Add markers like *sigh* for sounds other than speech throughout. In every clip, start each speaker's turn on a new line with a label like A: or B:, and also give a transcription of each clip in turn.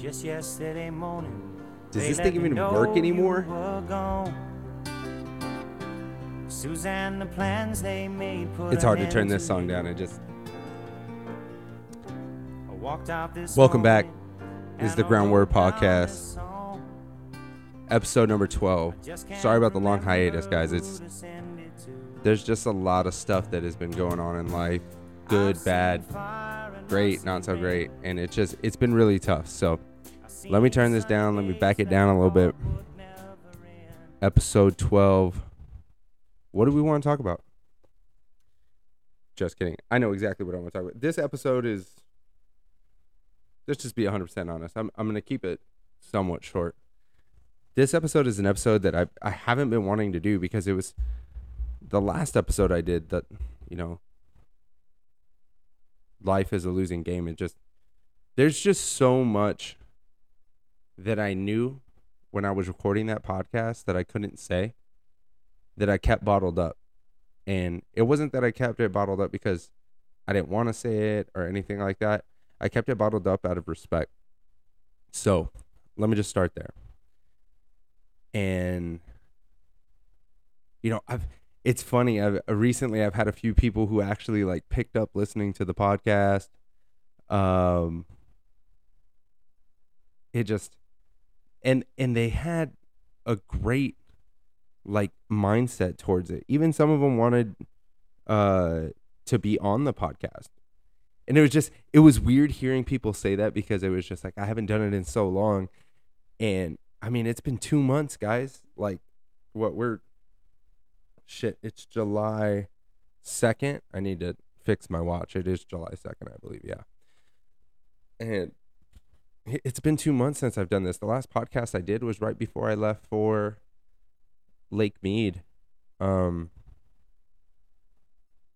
A: Just yesterday morning.
B: Does this thing even work anymore?
A: Suzanne, the plans they made
B: It's hard to turn this song down. I just
A: I walked out this
B: Welcome back. This is the
A: Groundwork
B: Podcast. episode number 12. Sorry about the long hiatus, guys. It's
A: who to send it to.
B: there's just a lot of stuff that has been going on in life. Good, bad,
A: seen fire and
B: great, not so great, and it just it's been really tough. So let me turn this down. Let me back it down a little bit. Episode 12. What do we want to talk about? Just kidding. I know exactly what I want to talk about. This episode is let's just be 100% honest. I'm I'm going to keep it somewhat short. This episode is an episode that I I haven't been wanting to do because it was the last episode I did that, you know, life is a losing game It just there's just so much that I knew when I was recording that podcast that I couldn't say that I kept bottled up. And it wasn't that I kept it bottled up because I didn't want to say it or anything like that. I kept it bottled up out of respect. So let me just start there. And you know, I've it's funny. I've recently I've had a few people who actually like picked up listening to the podcast. Um it just and and they had a great like mindset towards it. Even some of them wanted uh to be on the podcast. And it was just it was weird hearing people say that because it was just like I haven't done it in so long. And I mean, it's been 2 months, guys. Like what we're shit, it's July 2nd. I need to fix my watch. It is July 2nd, I believe, yeah. And it's been two months since I've done this. The last podcast I did was right before I left for Lake Mead. Um,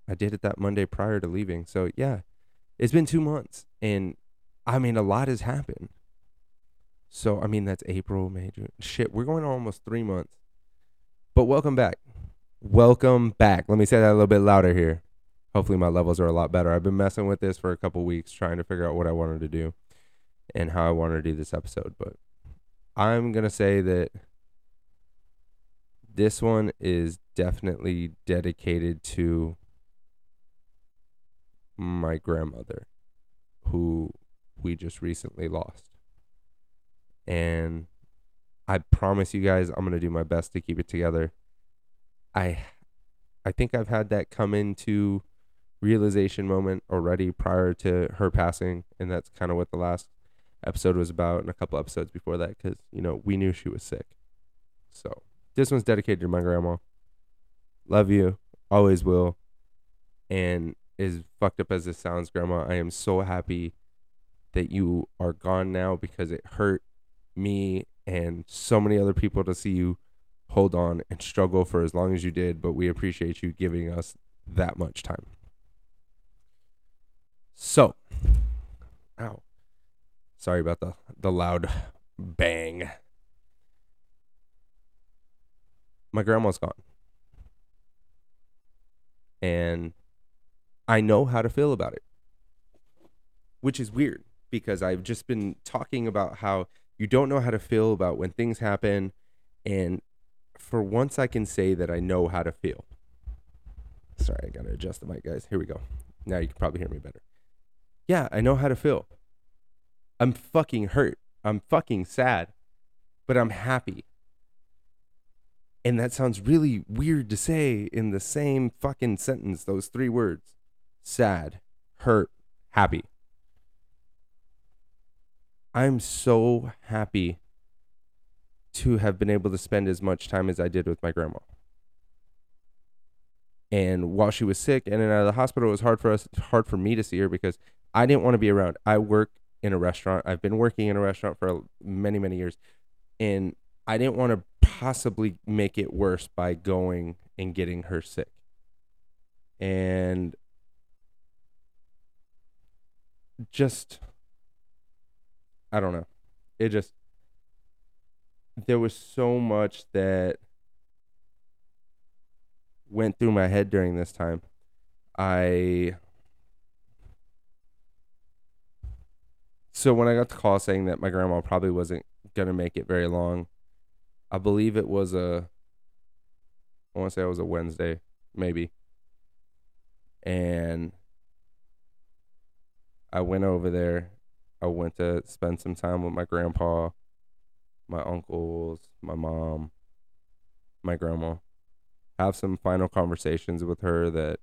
B: I did it that Monday prior to leaving. So yeah, it's been two months, and I mean a lot has happened. So I mean that's April, May, June. Shit, we're going almost three months. But welcome back, welcome back. Let me say that a little bit louder here. Hopefully my levels are a lot better. I've been messing with this for a couple weeks, trying to figure out what I wanted to do and how I wanted to do this episode. But I'm going to say that this one is definitely dedicated to my grandmother, who we just recently lost. And I promise you guys, I'm going to do my best to keep it together. I. I think I've had that come into realization moment already prior to her passing, and that's kind of what the last episode was about and a couple episodes before that because you know we knew she was sick. So this one's dedicated to my grandma. Love you. Always will. And as fucked up as this sounds grandma i am so happy that you are gone now because it hurt me and so many other people to see you hold on and struggle for as long as you did but we appreciate you giving us that much time. So ow Sorry about the the loud bang. My grandma's gone. And I know how to feel about it. Which is weird because I've just been talking about how you don't know how to feel about when things happen and for once I can say that I know how to feel. Sorry, I got to adjust the mic guys. Here we go. Now you can probably hear me better. Yeah, I know how to feel. I'm fucking hurt. I'm fucking sad, but I'm happy. And that sounds really weird to say in the same fucking sentence, those three words sad, hurt, happy. I'm so happy to have been able to spend as much time as I did with my grandma. And while she was sick and in and out of the hospital, it was hard for us, hard for me to see her because I didn't want to be around. I work in a restaurant. I've been working in a restaurant for many, many years. And I didn't want to possibly make it worse by going and getting her sick. And just, I don't know. It just, there was so much that went through my head during this time. I so when I got the call saying that my grandma probably wasn't gonna make it very long, I believe it was a. I want to say it was a Wednesday, maybe. And I went over there. I went to spend some time with my grandpa, my uncles, my mom, my grandma. Have some final conversations with her that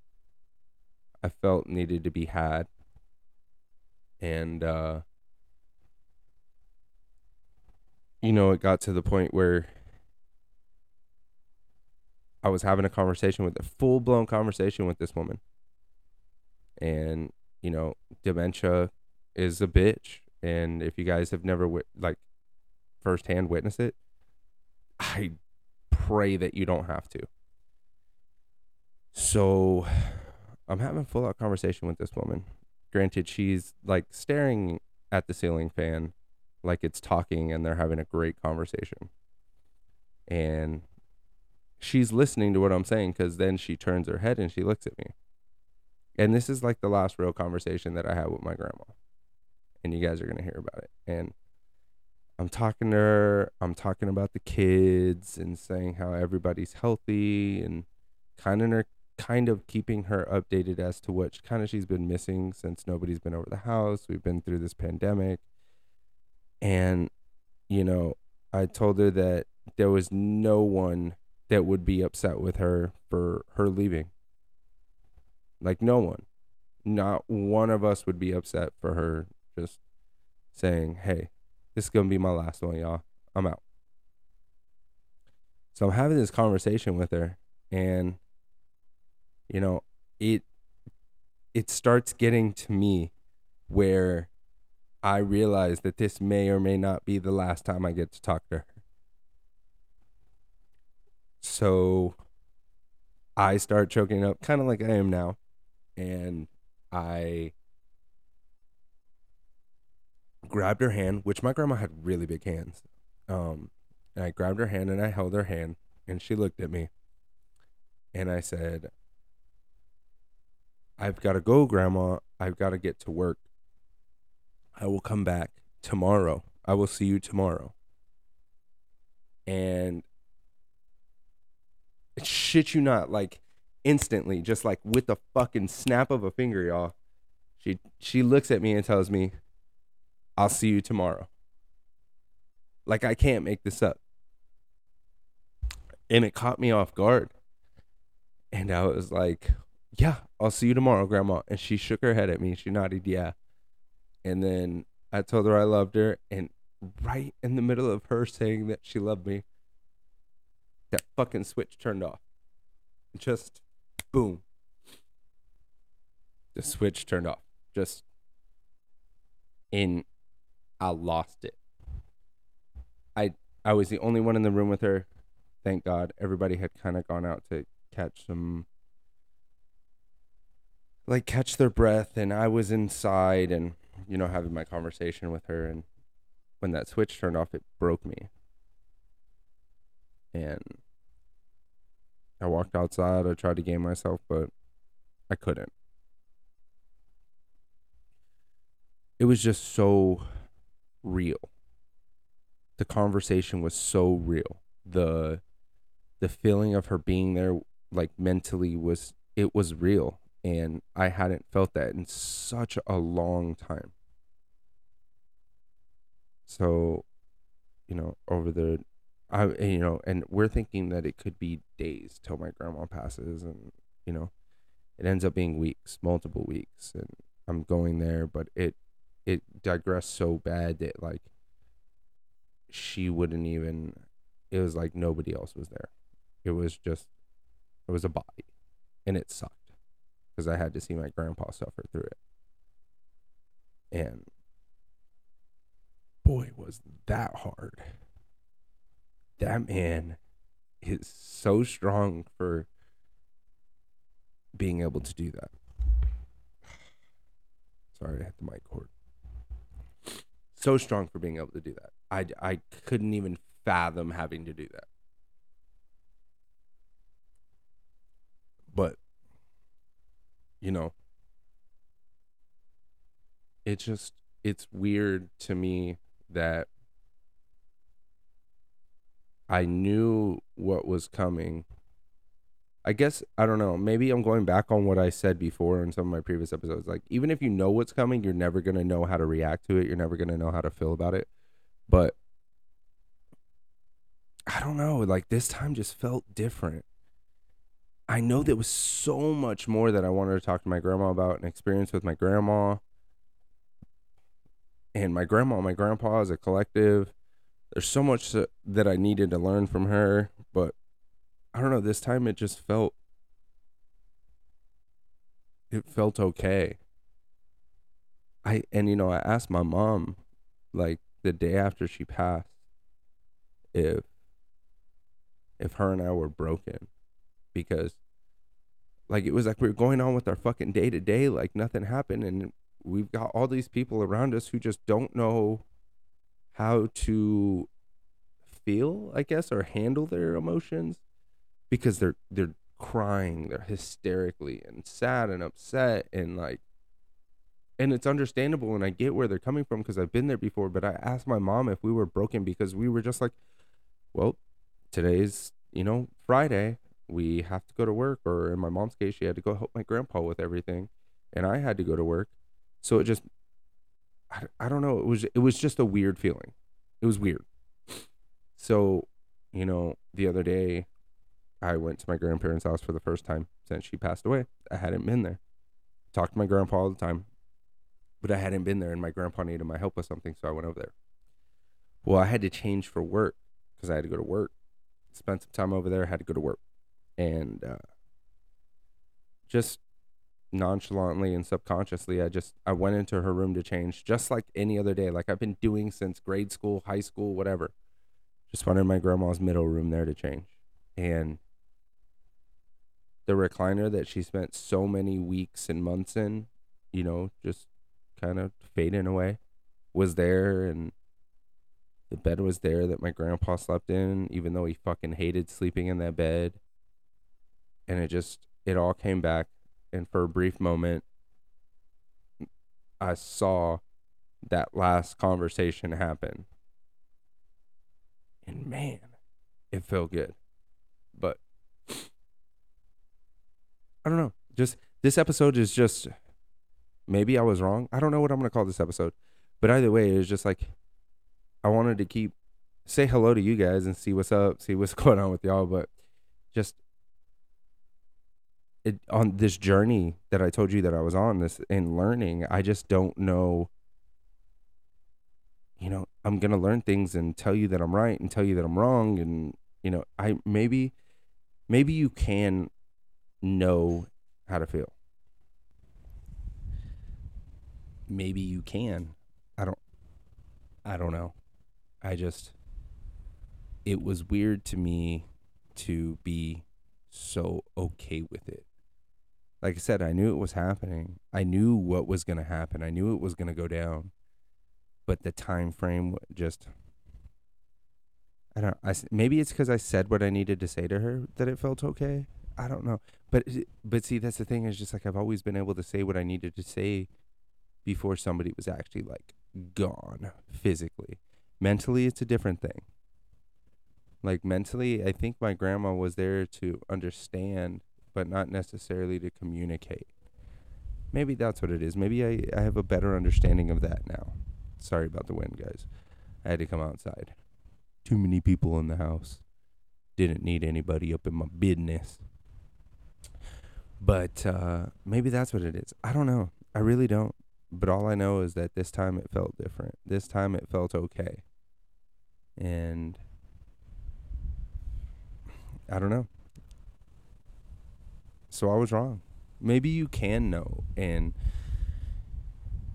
B: I felt needed to be had. And uh you know, it got to the point where I was having a conversation with a full blown conversation with this woman. And, you know, dementia is a bitch. And if you guys have never, like, firsthand witnessed it, I pray that you don't have to. So I'm having a full out conversation with this woman. Granted, she's like staring at the ceiling fan like it's talking and they're having a great conversation. And she's listening to what I'm saying because then she turns her head and she looks at me. And this is like the last real conversation that I had with my grandma. And you guys are going to hear about it. And I'm talking to her, I'm talking about the kids and saying how everybody's healthy and kind of kind of keeping her updated as to what kind of she's been missing since nobody's been over the house. We've been through this pandemic. And you know, I told her that there was no one that would be upset with her for her leaving. Like no one. Not one of us would be upset for her just saying, "Hey, this is going to be my last one, y'all. I'm out." So I'm having this conversation with her and you know, it it starts getting to me where I realize that this may or may not be the last time I get to talk to her. So I start choking up, kind of like I am now. And I grabbed her hand, which my grandma had really big hands. Um, and I grabbed her hand and I held her hand, and she looked at me. And I said, I've got to go, Grandma. I've got to get to work. I will come back tomorrow. I will see you tomorrow. And shit you not, like instantly, just like with the fucking snap of a finger, y'all. She she looks at me and tells me, I'll see you tomorrow. Like I can't make this up. And it caught me off guard. And I was like, Yeah, I'll see you tomorrow, Grandma. And she shook her head at me. She nodded, Yeah. And then I told her I loved her. And right in the middle of her saying that she loved me, that fucking switch turned off. Just boom. The switch turned off. Just in I lost it. I I was the only one in the room with her. Thank God. Everybody had kind of gone out to catch some like catch their breath and I was inside and you know having my conversation with her and when that switch turned off it broke me. And I walked outside, I tried to game myself but I couldn't. It was just so real. The conversation was so real. The the feeling of her being there like mentally was it was real and I hadn't felt that in such a long time. So, you know, over the I you know, and we're thinking that it could be days till my grandma passes and you know, it ends up being weeks, multiple weeks and I'm going there, but it it digressed so bad that like she wouldn't even it was like nobody else was there. It was just it was a body and it sucked because I had to see my grandpa suffer through it. And boy was that hard. That man is so strong for being able to do that. Sorry, I hit the mic cord so strong for being able to do that. I, I couldn't even fathom having to do that. But, you know, it just, it's weird to me that I knew what was coming. I guess I don't know. Maybe I'm going back on what I said before in some of my previous episodes. Like even if you know what's coming, you're never going to know how to react to it. You're never going to know how to feel about it. But I don't know, like this time just felt different. I know there was so much more that I wanted to talk to my grandma about and experience with my grandma and my grandma and my grandpa as a collective. There's so much that- that I needed to learn from her, but I don't know, this time it just felt it felt okay. I and you know, I asked my mom like the day after she passed if if her and I were broken because like it was like we were going on with our fucking day to day like nothing happened and we've got all these people around us who just don't know how to feel I guess or handle their emotions because they're they're crying they're hysterically and sad and upset and like and it's understandable and I get where they're coming from because I've been there before but I asked my mom if we were broken because we were just like well today's you know friday we have to go to work or in my mom's case she had to go help my grandpa with everything and i had to go to work. So it just I, I don't know it was it was just a weird feeling. It was weird. So you know the other day i went to my grandparents house for the first time since she passed away. I hadn't been there. Talked to my grandpa all the time but i hadn't been there and my grandpa needed my help with something so i went over there. Well i had to change for work because I had to go to work. Spent some time over there, had to go to work. And uh, just nonchalantly and subconsciously, I just I went into her room to change just like any other day, like I've been doing since grade school, high school, whatever. Just went in my grandma's middle room there to change. And the recliner that she spent so many weeks and months in, you know, just kind of fading away, was there and the bed was there that my grandpa slept in, even though he fucking hated sleeping in that bed. And it just, it all came back. And for a brief moment, I saw that last conversation happen. And man, it felt good. But I don't know. Just this episode is just maybe I was wrong. I don't know what I'm going to call this episode. But either way, it was just like I wanted to keep say hello to you guys and see what's up, see what's *laughs* going on with y'all, but just it on this journey that I told you that I was on this in learning, I just don't know you know, I'm to learn things and tell you that I'm right and tell you that I'm wrong and you know, I maybe maybe you can know how to feel. Maybe you can. I don't I don't know. I just it was weird to me to be so okay with it. Like I said, I knew it was happening. I knew what was going to happen. I knew it was going to go down. But the time frame just I don't I maybe it's cuz I said what I needed to say to her that it felt okay. I don't know. But but see that's the thing is just like I've always been able to say what I needed to say before somebody was actually like gone physically mentally it's a different thing like mentally i think my grandma was there to understand but not necessarily to communicate. Maybe that's what it is. Maybe i, I have a better understanding of that now. Sorry about the wind guys. I had to come outside. Too many people in the house. Didn't need anybody up in my business. But uh, maybe that's what it is. I don't know. I really don't. But all I know is that this time it felt different. This time it felt okay. And I don't know. So I was wrong. Maybe you can know and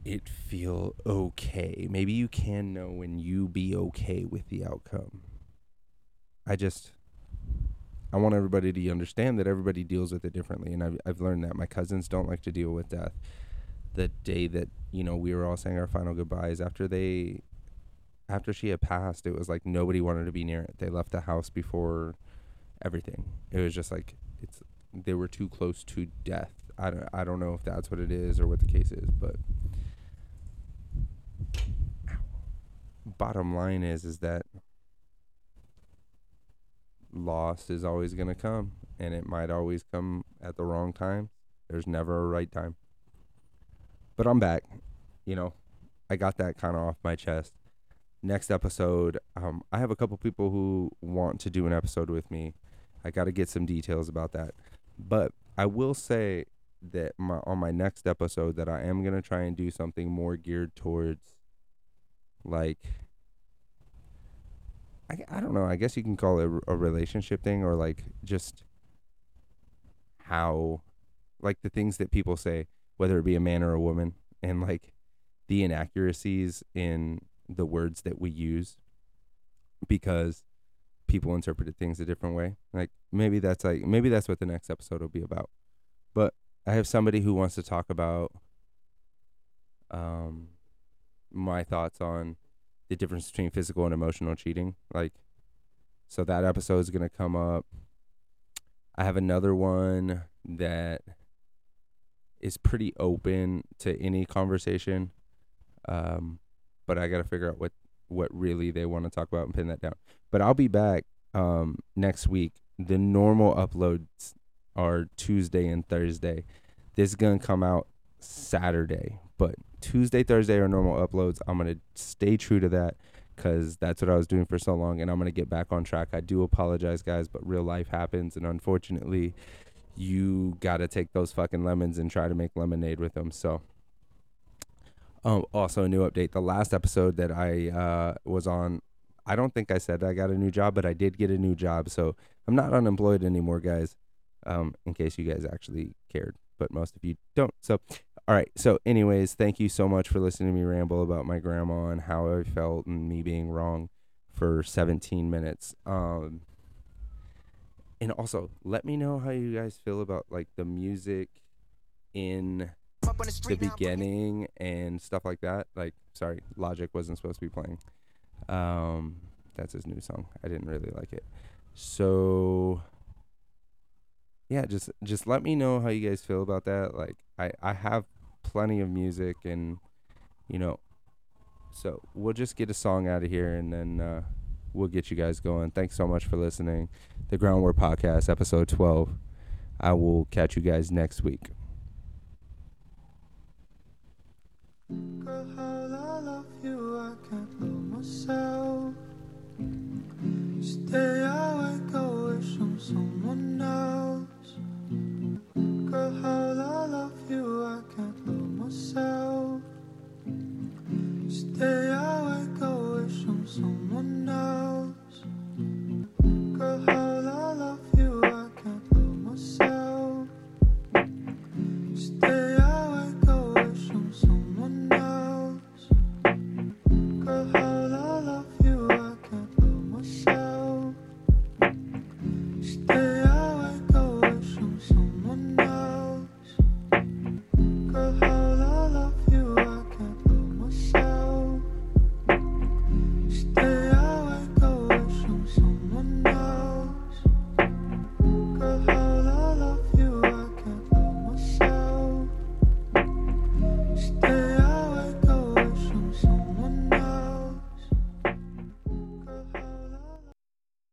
B: it feel okay. Maybe you can know when you be okay with the outcome. I just I want everybody to understand that everybody deals with it differently and I've I've learned that my cousins don't like to deal with death the day that you know we were all saying our final goodbyes after they after she had passed it was like nobody wanted to be near it they left the house before everything it was just like it's they were too close to death i don't, I don't know if that's what it is or what the case is but bottom line is is that loss is always going to come and it might always come at the wrong time. There's never a right time. But I'm back. You know, I got that kind of off my chest. Next episode, um, I have a couple people who want to do an episode with me. I got to get some details about that. But I will say that my on my next episode that I am to try and do something more geared towards like I, I don't know. I guess you can call it a, a relationship thing or like just how like the things that people say whether it be a man or a woman and like the inaccuracies in the words that we use because people interpreted things a different way. Like maybe that's like maybe that's what the next episode will be about. But I have somebody who wants to talk about um my thoughts on the difference between physical and emotional cheating. Like so that episode is going to come up. I have another one that is pretty open to any conversation. Um but I got to figure out what what really they want to talk about and pin that down. But I'll be back um next week. The normal uploads are Tuesday and Thursday. This is gonna come out Saturday, but Tuesday, Thursday are normal uploads. I'm gonna stay true to that because that's what I was doing for so long, and I'm gonna get back on track. I do apologize, guys, but real life happens, and unfortunately, you gotta take those fucking lemons and try to make lemonade with them. So. Um, also a new update. The last episode that I uh, was on, I don't think I said I got a new job, but I did get a new job. So I'm not unemployed anymore, guys. Um, in case you guys actually cared, but most of you don't. So, all right. So, anyways, thank you so much for listening to me ramble about my grandma and how I felt and me being wrong for 17 minutes. Um, and also, let me know how you guys feel about like the music in the beginning and stuff like that. Like, sorry, Logic wasn't supposed to be playing. Um, that's his new song. I didn't really like it. So, yeah, just just let me know how you guys feel about that. Like, I I have plenty of music, and you know, so we'll just get a song out of here, and then uh, we'll get you guys going. Thanks so much for listening. The Groundwork Podcast, episode twelve. I will catch you guys next week.